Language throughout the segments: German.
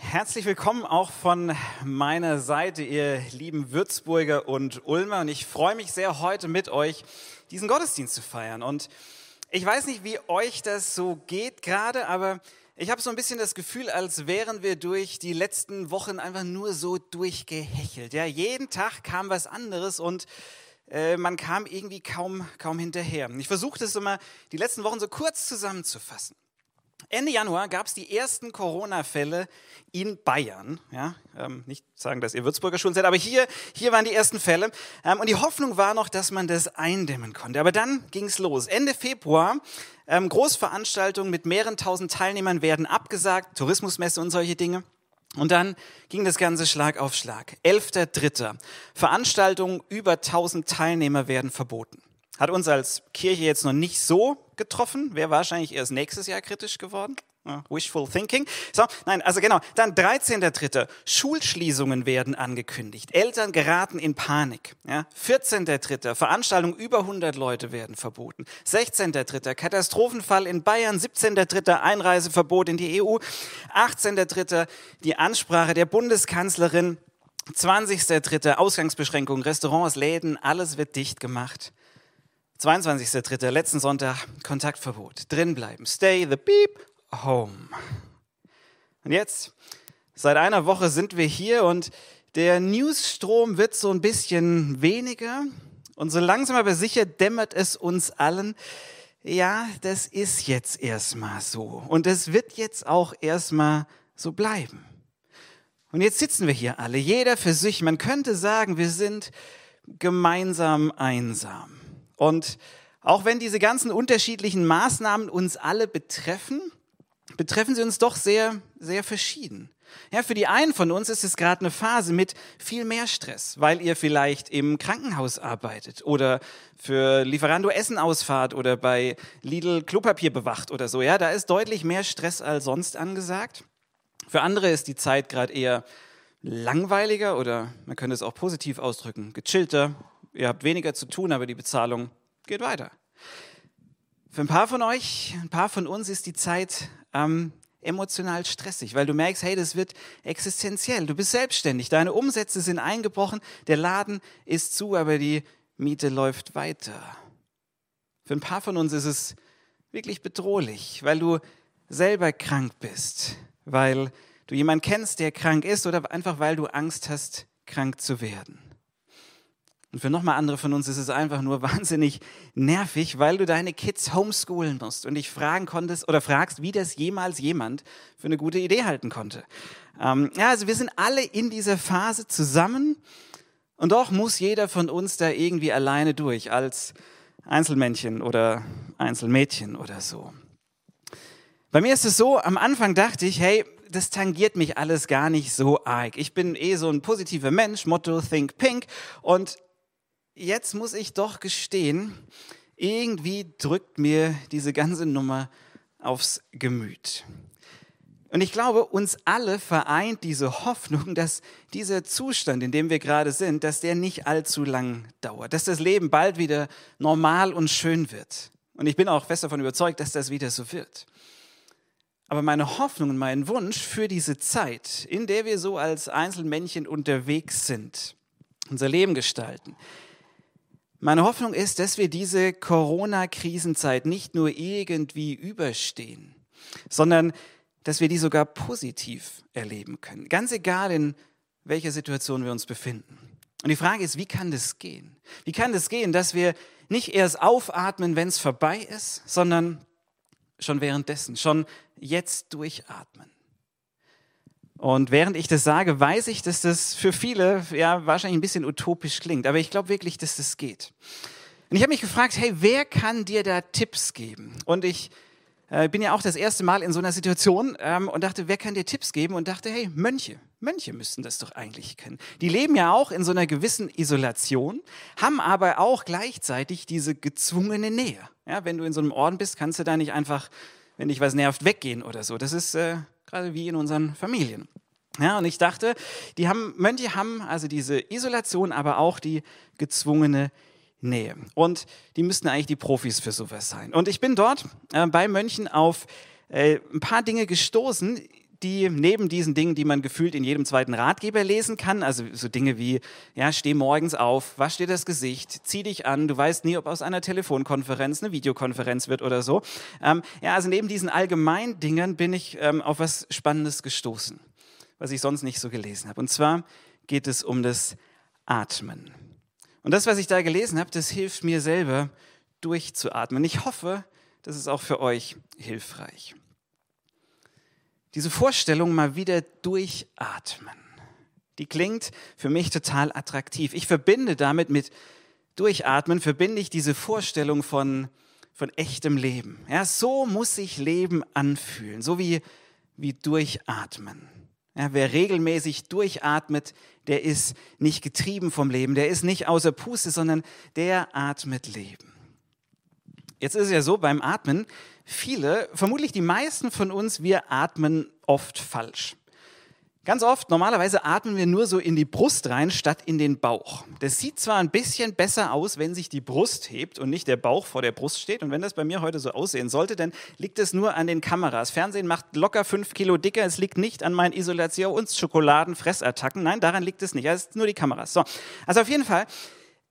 Herzlich willkommen auch von meiner Seite, ihr lieben Würzburger und Ulmer. Und ich freue mich sehr, heute mit euch diesen Gottesdienst zu feiern. Und ich weiß nicht, wie euch das so geht gerade, aber ich habe so ein bisschen das Gefühl, als wären wir durch die letzten Wochen einfach nur so durchgehechelt. Ja, jeden Tag kam was anderes und äh, man kam irgendwie kaum, kaum hinterher. Ich versuchte es immer, die letzten Wochen so kurz zusammenzufassen. Ende Januar gab es die ersten Corona-Fälle in Bayern. Ja, ähm, nicht sagen, dass ihr Würzburger Schulen seid, aber hier, hier waren die ersten Fälle. Ähm, und die Hoffnung war noch, dass man das eindämmen konnte. Aber dann ging es los. Ende Februar, ähm, Großveranstaltungen mit mehreren tausend Teilnehmern werden abgesagt, Tourismusmesse und solche Dinge. Und dann ging das Ganze Schlag auf Schlag. 11.3. Veranstaltungen über 1000 Teilnehmer werden verboten. Hat uns als Kirche jetzt noch nicht so getroffen, wäre wahrscheinlich erst nächstes Jahr kritisch geworden. wishful thinking. So, nein, also genau. Dann 13.3. Schulschließungen werden angekündigt. Eltern geraten in Panik. Ja, 14.3. Veranstaltungen über 100 Leute werden verboten. 16.3. Katastrophenfall in Bayern. 17.3. Einreiseverbot in die EU. 18.3. Die Ansprache der Bundeskanzlerin. 20.3. Ausgangsbeschränkungen, Restaurants, Läden, alles wird dicht gemacht. 22.3. letzten Sonntag Kontaktverbot. Drinbleiben. Stay the beep home. Und jetzt, seit einer Woche sind wir hier und der Newsstrom wird so ein bisschen weniger. Und so langsam aber sicher dämmert es uns allen, ja, das ist jetzt erstmal so. Und es wird jetzt auch erstmal so bleiben. Und jetzt sitzen wir hier alle, jeder für sich. Man könnte sagen, wir sind gemeinsam einsam. Und auch wenn diese ganzen unterschiedlichen Maßnahmen uns alle betreffen, betreffen sie uns doch sehr, sehr verschieden. Ja, für die einen von uns ist es gerade eine Phase mit viel mehr Stress, weil ihr vielleicht im Krankenhaus arbeitet oder für Lieferando Essen ausfahrt oder bei Lidl Klopapier bewacht oder so. Ja, da ist deutlich mehr Stress als sonst angesagt. Für andere ist die Zeit gerade eher langweiliger oder man könnte es auch positiv ausdrücken, gechillter, ihr habt weniger zu tun, aber die Bezahlung geht weiter. Für ein paar von euch, ein paar von uns ist die Zeit ähm, emotional stressig, weil du merkst, hey, das wird existenziell. Du bist selbstständig, deine Umsätze sind eingebrochen, der Laden ist zu, aber die Miete läuft weiter. Für ein paar von uns ist es wirklich bedrohlich, weil du selber krank bist, weil du jemanden kennst, der krank ist oder einfach weil du Angst hast, krank zu werden. Und für nochmal andere von uns ist es einfach nur wahnsinnig nervig, weil du deine Kids homeschoolen musst und dich fragen konntest oder fragst, wie das jemals jemand für eine gute Idee halten konnte. Ähm, ja, also wir sind alle in dieser Phase zusammen und doch muss jeder von uns da irgendwie alleine durch als Einzelmännchen oder Einzelmädchen oder so. Bei mir ist es so, am Anfang dachte ich, hey, das tangiert mich alles gar nicht so arg. Ich bin eh so ein positiver Mensch, Motto Think Pink und jetzt muss ich doch gestehen, irgendwie drückt mir diese ganze Nummer aufs Gemüt. Und ich glaube, uns alle vereint diese Hoffnung, dass dieser Zustand, in dem wir gerade sind, dass der nicht allzu lang dauert, dass das Leben bald wieder normal und schön wird. Und ich bin auch fest davon überzeugt, dass das wieder so wird. Aber meine Hoffnung und mein Wunsch für diese Zeit, in der wir so als Einzelmännchen unterwegs sind, unser Leben gestalten, meine Hoffnung ist, dass wir diese Corona-Krisenzeit nicht nur irgendwie überstehen, sondern dass wir die sogar positiv erleben können. Ganz egal, in welcher Situation wir uns befinden. Und die Frage ist, wie kann das gehen? Wie kann das gehen, dass wir nicht erst aufatmen, wenn es vorbei ist, sondern schon währenddessen, schon jetzt durchatmen? Und während ich das sage, weiß ich, dass das für viele ja wahrscheinlich ein bisschen utopisch klingt, aber ich glaube wirklich, dass das geht. Und ich habe mich gefragt, hey, wer kann dir da Tipps geben? Und ich äh, bin ja auch das erste Mal in so einer Situation ähm, und dachte, wer kann dir Tipps geben? Und dachte, hey, Mönche. Mönche müssten das doch eigentlich können. Die leben ja auch in so einer gewissen Isolation, haben aber auch gleichzeitig diese gezwungene Nähe. Ja, wenn du in so einem Orden bist, kannst du da nicht einfach, wenn dich was nervt, weggehen oder so. Das ist äh, gerade wie in unseren Familien. Ja, und ich dachte, die haben, Mönche haben also diese Isolation, aber auch die gezwungene Nähe. Und die müssten eigentlich die Profis für sowas sein. Und ich bin dort äh, bei Mönchen auf äh, ein paar Dinge gestoßen, die neben diesen Dingen, die man gefühlt in jedem zweiten Ratgeber lesen kann, also so Dinge wie, ja, steh morgens auf, wasch dir das Gesicht, zieh dich an, du weißt nie, ob aus einer Telefonkonferenz eine Videokonferenz wird oder so. Ähm, ja, also neben diesen allgemeinen Dingen bin ich ähm, auf was Spannendes gestoßen, was ich sonst nicht so gelesen habe. Und zwar geht es um das Atmen. Und das, was ich da gelesen habe, das hilft mir selber durchzuatmen. Ich hoffe, das ist auch für euch hilfreich diese Vorstellung mal wieder durchatmen, die klingt für mich total attraktiv. Ich verbinde damit mit Durchatmen, verbinde ich diese Vorstellung von, von echtem Leben. Ja, so muss sich Leben anfühlen, so wie, wie Durchatmen. Ja, wer regelmäßig durchatmet, der ist nicht getrieben vom Leben, der ist nicht außer Puste, sondern der atmet Leben. Jetzt ist es ja so beim Atmen, viele, vermutlich die meisten von uns, wir atmen oft falsch. Ganz oft, normalerweise atmen wir nur so in die Brust rein, statt in den Bauch. Das sieht zwar ein bisschen besser aus, wenn sich die Brust hebt und nicht der Bauch vor der Brust steht. Und wenn das bei mir heute so aussehen sollte, dann liegt es nur an den Kameras. Fernsehen macht locker fünf Kilo dicker. Es liegt nicht an meinen Isolations-Schokoladen-Fressattacken. Nein, daran liegt es nicht. Es ist nur die Kameras. So. Also auf jeden Fall,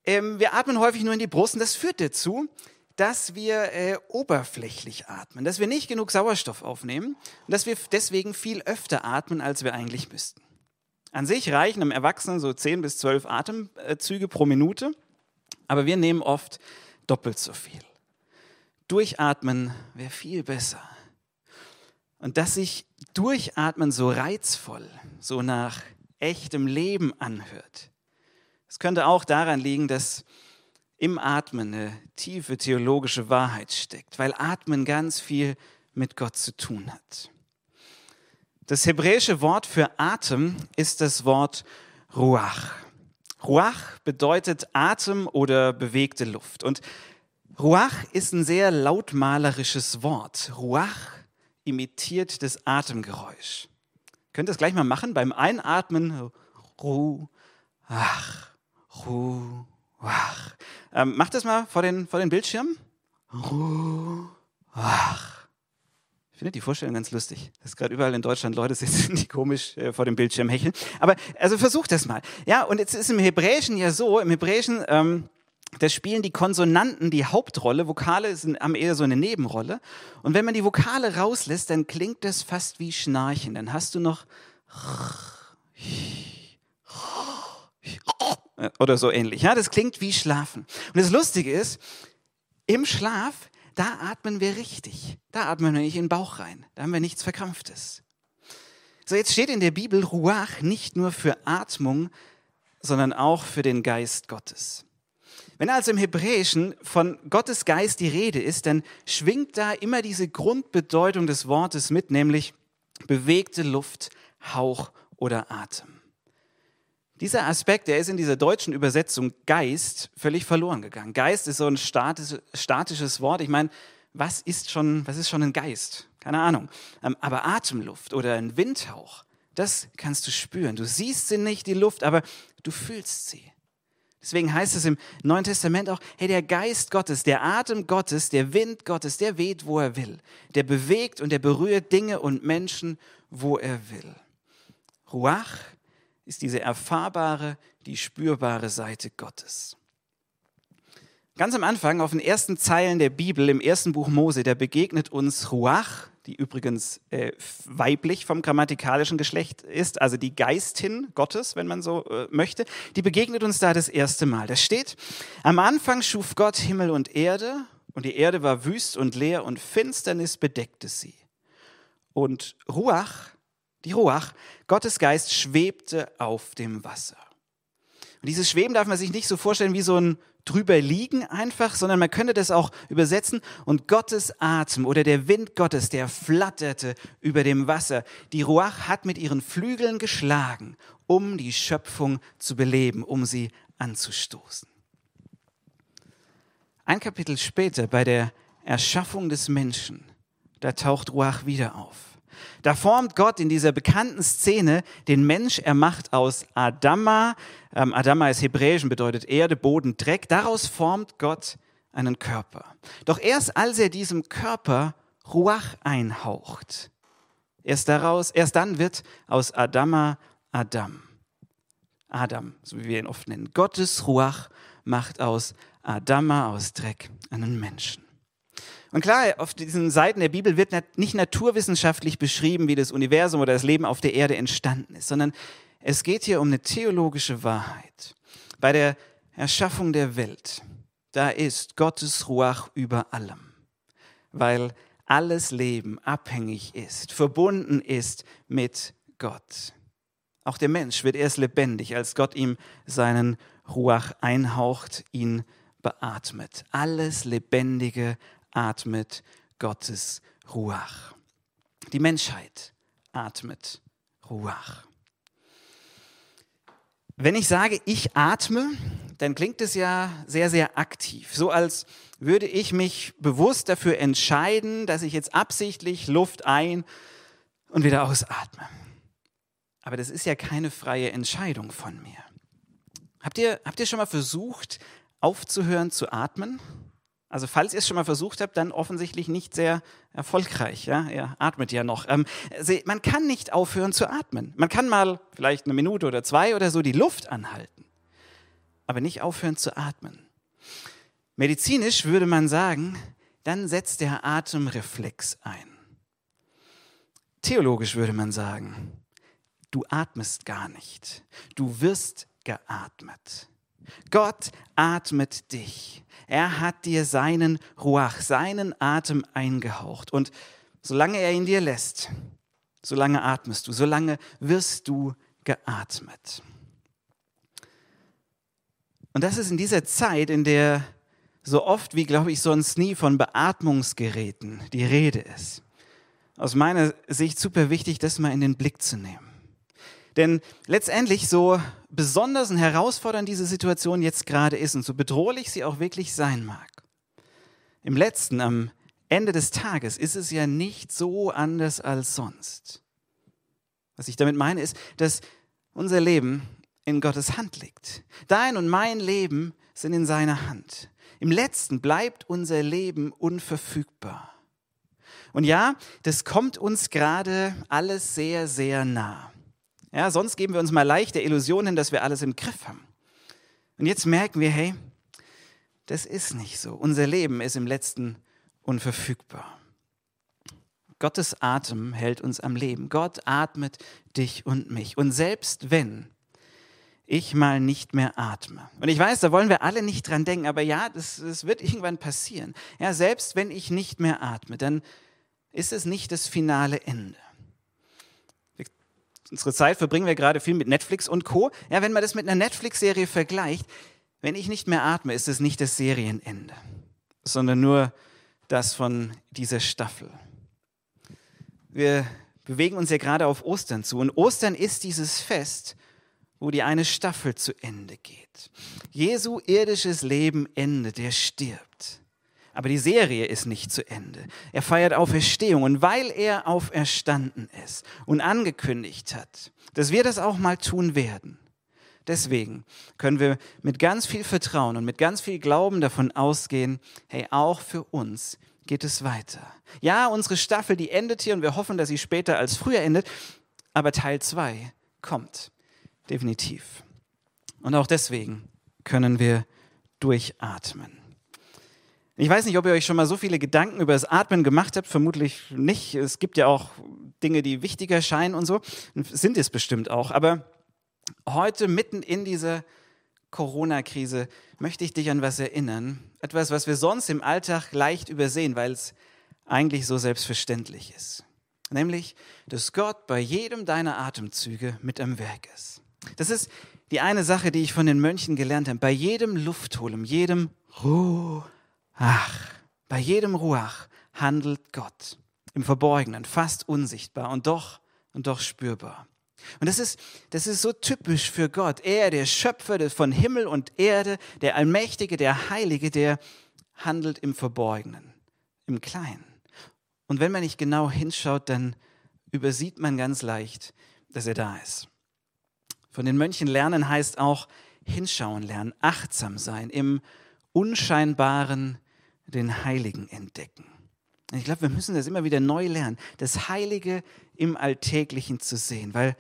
ähm, wir atmen häufig nur in die Brust und das führt dazu, dass wir äh, oberflächlich atmen, dass wir nicht genug Sauerstoff aufnehmen und dass wir deswegen viel öfter atmen, als wir eigentlich müssten. An sich reichen einem Erwachsenen so 10 bis 12 Atemzüge pro Minute, aber wir nehmen oft doppelt so viel. Durchatmen wäre viel besser. Und dass sich Durchatmen so reizvoll, so nach echtem Leben anhört, es könnte auch daran liegen, dass im Atmen eine tiefe theologische Wahrheit steckt, weil Atmen ganz viel mit Gott zu tun hat. Das hebräische Wort für Atem ist das Wort Ruach. Ruach bedeutet Atem oder bewegte Luft. Und Ruach ist ein sehr lautmalerisches Wort. Ruach imitiert das Atemgeräusch. Könnt ihr das gleich mal machen? Beim Einatmen Ruach, Ruach. Ähm, macht das mal vor den, vor den Bildschirmen. Ach. Ich finde die Vorstellung ganz lustig, dass gerade überall in Deutschland Leute sitzen, die komisch äh, vor dem Bildschirm hecheln. Aber also versucht das mal. Ja, und jetzt ist im Hebräischen ja so, im Hebräischen, ähm, da spielen die Konsonanten die Hauptrolle, Vokale sind, haben eher so eine Nebenrolle. Und wenn man die Vokale rauslässt, dann klingt das fast wie Schnarchen. Dann hast du noch oder so ähnlich. Ja, das klingt wie Schlafen. Und das Lustige ist, im Schlaf, da atmen wir richtig. Da atmen wir nicht in den Bauch rein. Da haben wir nichts Verkrampftes. So, jetzt steht in der Bibel Ruach nicht nur für Atmung, sondern auch für den Geist Gottes. Wenn also im Hebräischen von Gottes Geist die Rede ist, dann schwingt da immer diese Grundbedeutung des Wortes mit, nämlich bewegte Luft, Hauch oder Atem. Dieser Aspekt, der ist in dieser deutschen Übersetzung Geist völlig verloren gegangen. Geist ist so ein statisches Wort. Ich meine, was ist schon, was ist schon ein Geist? Keine Ahnung. Ähm, aber Atemluft oder ein Windhauch, das kannst du spüren. Du siehst sie nicht, die Luft, aber du fühlst sie. Deswegen heißt es im Neuen Testament auch, hey, der Geist Gottes, der Atem Gottes, der Wind Gottes, der weht, wo er will. Der bewegt und der berührt Dinge und Menschen, wo er will. Ruach ist diese erfahrbare, die spürbare Seite Gottes. Ganz am Anfang, auf den ersten Zeilen der Bibel, im ersten Buch Mose, da begegnet uns Ruach, die übrigens äh, weiblich vom grammatikalischen Geschlecht ist, also die Geistin Gottes, wenn man so äh, möchte, die begegnet uns da das erste Mal. Da steht, am Anfang schuf Gott Himmel und Erde und die Erde war wüst und leer und Finsternis bedeckte sie. Und Ruach, die Ruach, Gottes Geist schwebte auf dem Wasser. Und dieses Schweben darf man sich nicht so vorstellen wie so ein drüberliegen einfach, sondern man könnte das auch übersetzen und Gottes Atem oder der Wind Gottes, der flatterte über dem Wasser. Die Ruach hat mit ihren Flügeln geschlagen, um die Schöpfung zu beleben, um sie anzustoßen. Ein Kapitel später bei der Erschaffung des Menschen, da taucht Ruach wieder auf. Da formt Gott in dieser bekannten Szene den Mensch, er macht aus Adama, ähm, Adama ist hebräisch und bedeutet Erde, Boden, Dreck, daraus formt Gott einen Körper. Doch erst als er diesem Körper Ruach einhaucht, Erst daraus, erst dann wird aus Adama Adam. Adam, so wie wir ihn oft nennen. Gottes Ruach macht aus Adama, aus Dreck, einen Menschen. Und klar, auf diesen Seiten der Bibel wird nicht naturwissenschaftlich beschrieben, wie das Universum oder das Leben auf der Erde entstanden ist, sondern es geht hier um eine theologische Wahrheit. Bei der Erschaffung der Welt, da ist Gottes Ruach über allem, weil alles Leben abhängig ist, verbunden ist mit Gott. Auch der Mensch wird erst lebendig, als Gott ihm seinen Ruach einhaucht, ihn beatmet. Alles Lebendige atmet Gottes Ruach. Die Menschheit atmet Ruach. Wenn ich sage, ich atme, dann klingt es ja sehr, sehr aktiv. So als würde ich mich bewusst dafür entscheiden, dass ich jetzt absichtlich Luft ein und wieder ausatme. Aber das ist ja keine freie Entscheidung von mir. Habt ihr, habt ihr schon mal versucht, aufzuhören zu atmen? Also falls ihr es schon mal versucht habt, dann offensichtlich nicht sehr erfolgreich. Ja? Ihr atmet ja noch. Ähm, man kann nicht aufhören zu atmen. Man kann mal vielleicht eine Minute oder zwei oder so die Luft anhalten, aber nicht aufhören zu atmen. Medizinisch würde man sagen, dann setzt der Atemreflex ein. Theologisch würde man sagen, du atmest gar nicht. Du wirst geatmet. Gott atmet dich. Er hat dir seinen Ruach, seinen Atem eingehaucht. Und solange er ihn dir lässt, solange atmest du, solange wirst du geatmet. Und das ist in dieser Zeit, in der so oft wie, glaube ich, sonst nie von Beatmungsgeräten die Rede ist. Aus meiner Sicht super wichtig, das mal in den Blick zu nehmen. Denn letztendlich, so besonders und herausfordernd diese Situation jetzt gerade ist und so bedrohlich sie auch wirklich sein mag, im letzten, am Ende des Tages ist es ja nicht so anders als sonst. Was ich damit meine, ist, dass unser Leben in Gottes Hand liegt. Dein und mein Leben sind in seiner Hand. Im letzten bleibt unser Leben unverfügbar. Und ja, das kommt uns gerade alles sehr, sehr nah. Ja, sonst geben wir uns mal leicht der Illusion hin, dass wir alles im Griff haben. Und jetzt merken wir, hey, das ist nicht so. Unser Leben ist im letzten unverfügbar. Gottes Atem hält uns am Leben. Gott atmet dich und mich. Und selbst wenn ich mal nicht mehr atme. Und ich weiß, da wollen wir alle nicht dran denken, aber ja, das, das wird irgendwann passieren. Ja, selbst wenn ich nicht mehr atme, dann ist es nicht das finale Ende unsere Zeit verbringen wir gerade viel mit Netflix und Co. Ja, wenn man das mit einer Netflix-Serie vergleicht, wenn ich nicht mehr atme, ist es nicht das Serienende, sondern nur das von dieser Staffel. Wir bewegen uns ja gerade auf Ostern zu und Ostern ist dieses Fest, wo die eine Staffel zu Ende geht. Jesu irdisches Leben endet, er stirbt. Aber die Serie ist nicht zu Ende. Er feiert Auferstehung. Und weil er auferstanden ist und angekündigt hat, dass wir das auch mal tun werden, deswegen können wir mit ganz viel Vertrauen und mit ganz viel Glauben davon ausgehen, hey, auch für uns geht es weiter. Ja, unsere Staffel, die endet hier und wir hoffen, dass sie später als früher endet, aber Teil 2 kommt. Definitiv. Und auch deswegen können wir durchatmen. Ich weiß nicht, ob ihr euch schon mal so viele Gedanken über das Atmen gemacht habt, vermutlich nicht. Es gibt ja auch Dinge, die wichtiger scheinen und so, sind es bestimmt auch. Aber heute, mitten in dieser Corona-Krise, möchte ich dich an was erinnern. Etwas, was wir sonst im Alltag leicht übersehen, weil es eigentlich so selbstverständlich ist. Nämlich, dass Gott bei jedem deiner Atemzüge mit am Werk ist. Das ist die eine Sache, die ich von den Mönchen gelernt habe. Bei jedem Luftholen, jedem Ruhe Ach, bei jedem Ruach handelt Gott im Verborgenen, fast unsichtbar und doch und doch spürbar. Und das ist, das ist so typisch für Gott. Er, der Schöpfer von Himmel und Erde, der Allmächtige, der Heilige, der handelt im Verborgenen, im Kleinen. Und wenn man nicht genau hinschaut, dann übersieht man ganz leicht, dass er da ist. Von den Mönchen lernen heißt auch hinschauen lernen, achtsam sein, im Unscheinbaren den Heiligen entdecken. Ich glaube, wir müssen das immer wieder neu lernen, das Heilige im Alltäglichen zu sehen, weil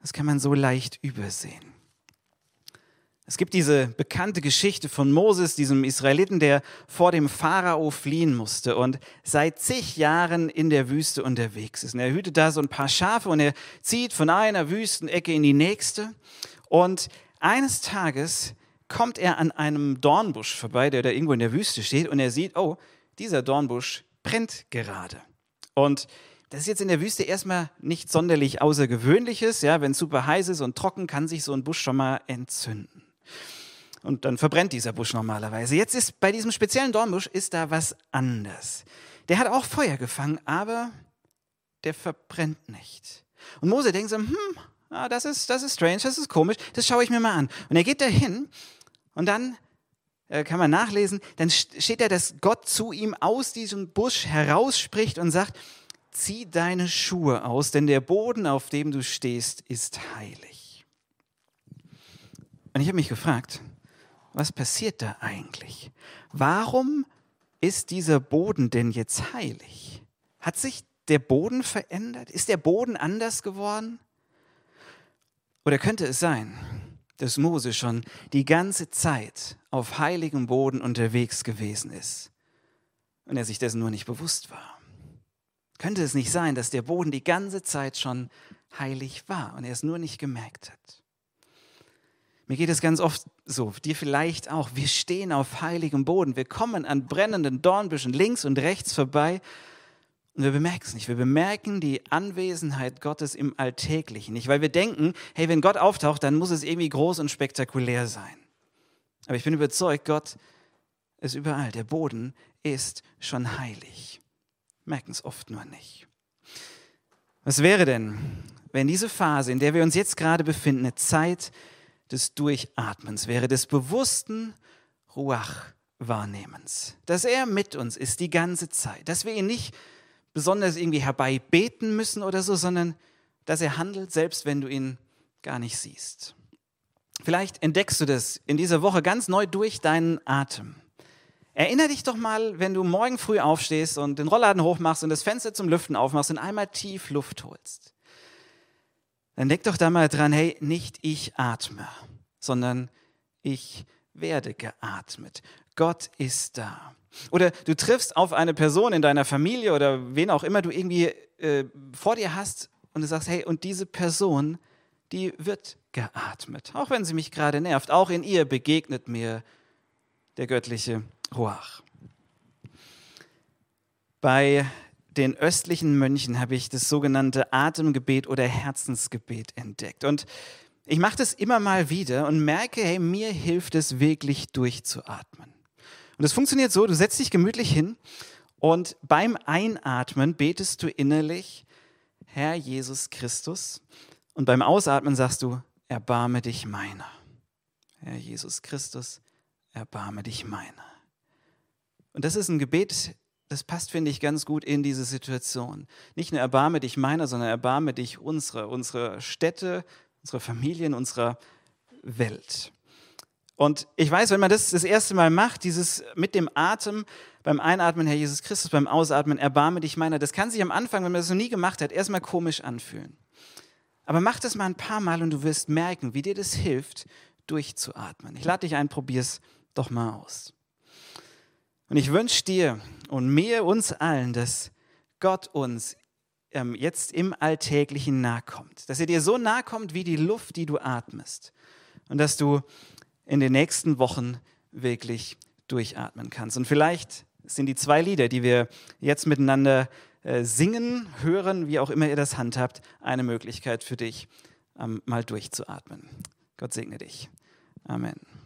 das kann man so leicht übersehen. Es gibt diese bekannte Geschichte von Moses, diesem Israeliten, der vor dem Pharao fliehen musste und seit zig Jahren in der Wüste unterwegs ist. Und er hütet da so ein paar Schafe und er zieht von einer Wüstenecke in die nächste. Und eines Tages kommt er an einem Dornbusch vorbei, der da irgendwo in der Wüste steht und er sieht, oh, dieser Dornbusch brennt gerade. Und das ist jetzt in der Wüste erstmal nicht sonderlich Außergewöhnliches. Ja, wenn es super heiß ist und trocken, kann sich so ein Busch schon mal entzünden. Und dann verbrennt dieser Busch normalerweise. Jetzt ist bei diesem speziellen Dornbusch ist da was anders. Der hat auch Feuer gefangen, aber der verbrennt nicht. Und Mose denkt so, hm, ah, das, ist, das ist strange, das ist komisch, das schaue ich mir mal an. Und er geht dahin und dann äh, kann man nachlesen, dann steht da, dass Gott zu ihm aus diesem Busch herausspricht und sagt, zieh deine Schuhe aus, denn der Boden, auf dem du stehst, ist heilig. Und ich habe mich gefragt, was passiert da eigentlich? Warum ist dieser Boden denn jetzt heilig? Hat sich der Boden verändert? Ist der Boden anders geworden? Oder könnte es sein, dass Mose schon die ganze Zeit auf heiligem Boden unterwegs gewesen ist und er sich dessen nur nicht bewusst war. Könnte es nicht sein, dass der Boden die ganze Zeit schon heilig war und er es nur nicht gemerkt hat? Mir geht es ganz oft so, dir vielleicht auch. Wir stehen auf heiligem Boden, wir kommen an brennenden Dornbüschen links und rechts vorbei und wir bemerken es nicht. Wir bemerken die Anwesenheit Gottes im Alltäglichen nicht, weil wir denken, hey, wenn Gott auftaucht, dann muss es irgendwie groß und spektakulär sein. Aber ich bin überzeugt, Gott ist überall. Der Boden ist schon heilig. Merken es oft nur nicht. Was wäre denn, wenn diese Phase, in der wir uns jetzt gerade befinden, eine Zeit des Durchatmens wäre, des bewussten Ruach-Wahrnehmens, dass er mit uns ist die ganze Zeit, dass wir ihn nicht besonders irgendwie herbeibeten müssen oder so, sondern dass er handelt, selbst wenn du ihn gar nicht siehst. Vielleicht entdeckst du das in dieser Woche ganz neu durch deinen Atem. Erinner dich doch mal, wenn du morgen früh aufstehst und den Rollladen hochmachst und das Fenster zum Lüften aufmachst und einmal tief Luft holst. Dann denk doch da mal dran, hey, nicht ich atme, sondern ich werde geatmet. Gott ist da. Oder du triffst auf eine Person in deiner Familie oder wen auch immer du irgendwie äh, vor dir hast und du sagst, hey, und diese Person, die wird geatmet. Auch wenn sie mich gerade nervt, auch in ihr begegnet mir der göttliche Ruach. Bei den östlichen Mönchen habe ich das sogenannte Atemgebet oder Herzensgebet entdeckt. Und ich mache das immer mal wieder und merke, hey, mir hilft es wirklich durchzuatmen. Und es funktioniert so, du setzt dich gemütlich hin und beim Einatmen betest du innerlich, Herr Jesus Christus. Und beim Ausatmen sagst du, erbarme dich meiner. Herr Jesus Christus, erbarme dich meiner. Und das ist ein Gebet, das passt, finde ich, ganz gut in diese Situation. Nicht nur erbarme dich meiner, sondern erbarme dich unserer, unsere Städte, unserer Familien, unserer Welt. Und ich weiß, wenn man das das erste Mal macht, dieses mit dem Atem, beim Einatmen, Herr Jesus Christus, beim Ausatmen, erbarme dich meiner, das kann sich am Anfang, wenn man das noch nie gemacht hat, erstmal komisch anfühlen. Aber mach das mal ein paar Mal und du wirst merken, wie dir das hilft, durchzuatmen. Ich lade dich ein, probier es doch mal aus. Und ich wünsche dir und mir, uns allen, dass Gott uns ähm, jetzt im Alltäglichen nahe kommt. Dass er dir so nahe kommt wie die Luft, die du atmest. Und dass du in den nächsten Wochen wirklich durchatmen kannst. Und vielleicht sind die zwei Lieder, die wir jetzt miteinander äh, singen, hören, wie auch immer ihr das handhabt, eine Möglichkeit für dich, ähm, mal durchzuatmen. Gott segne dich. Amen.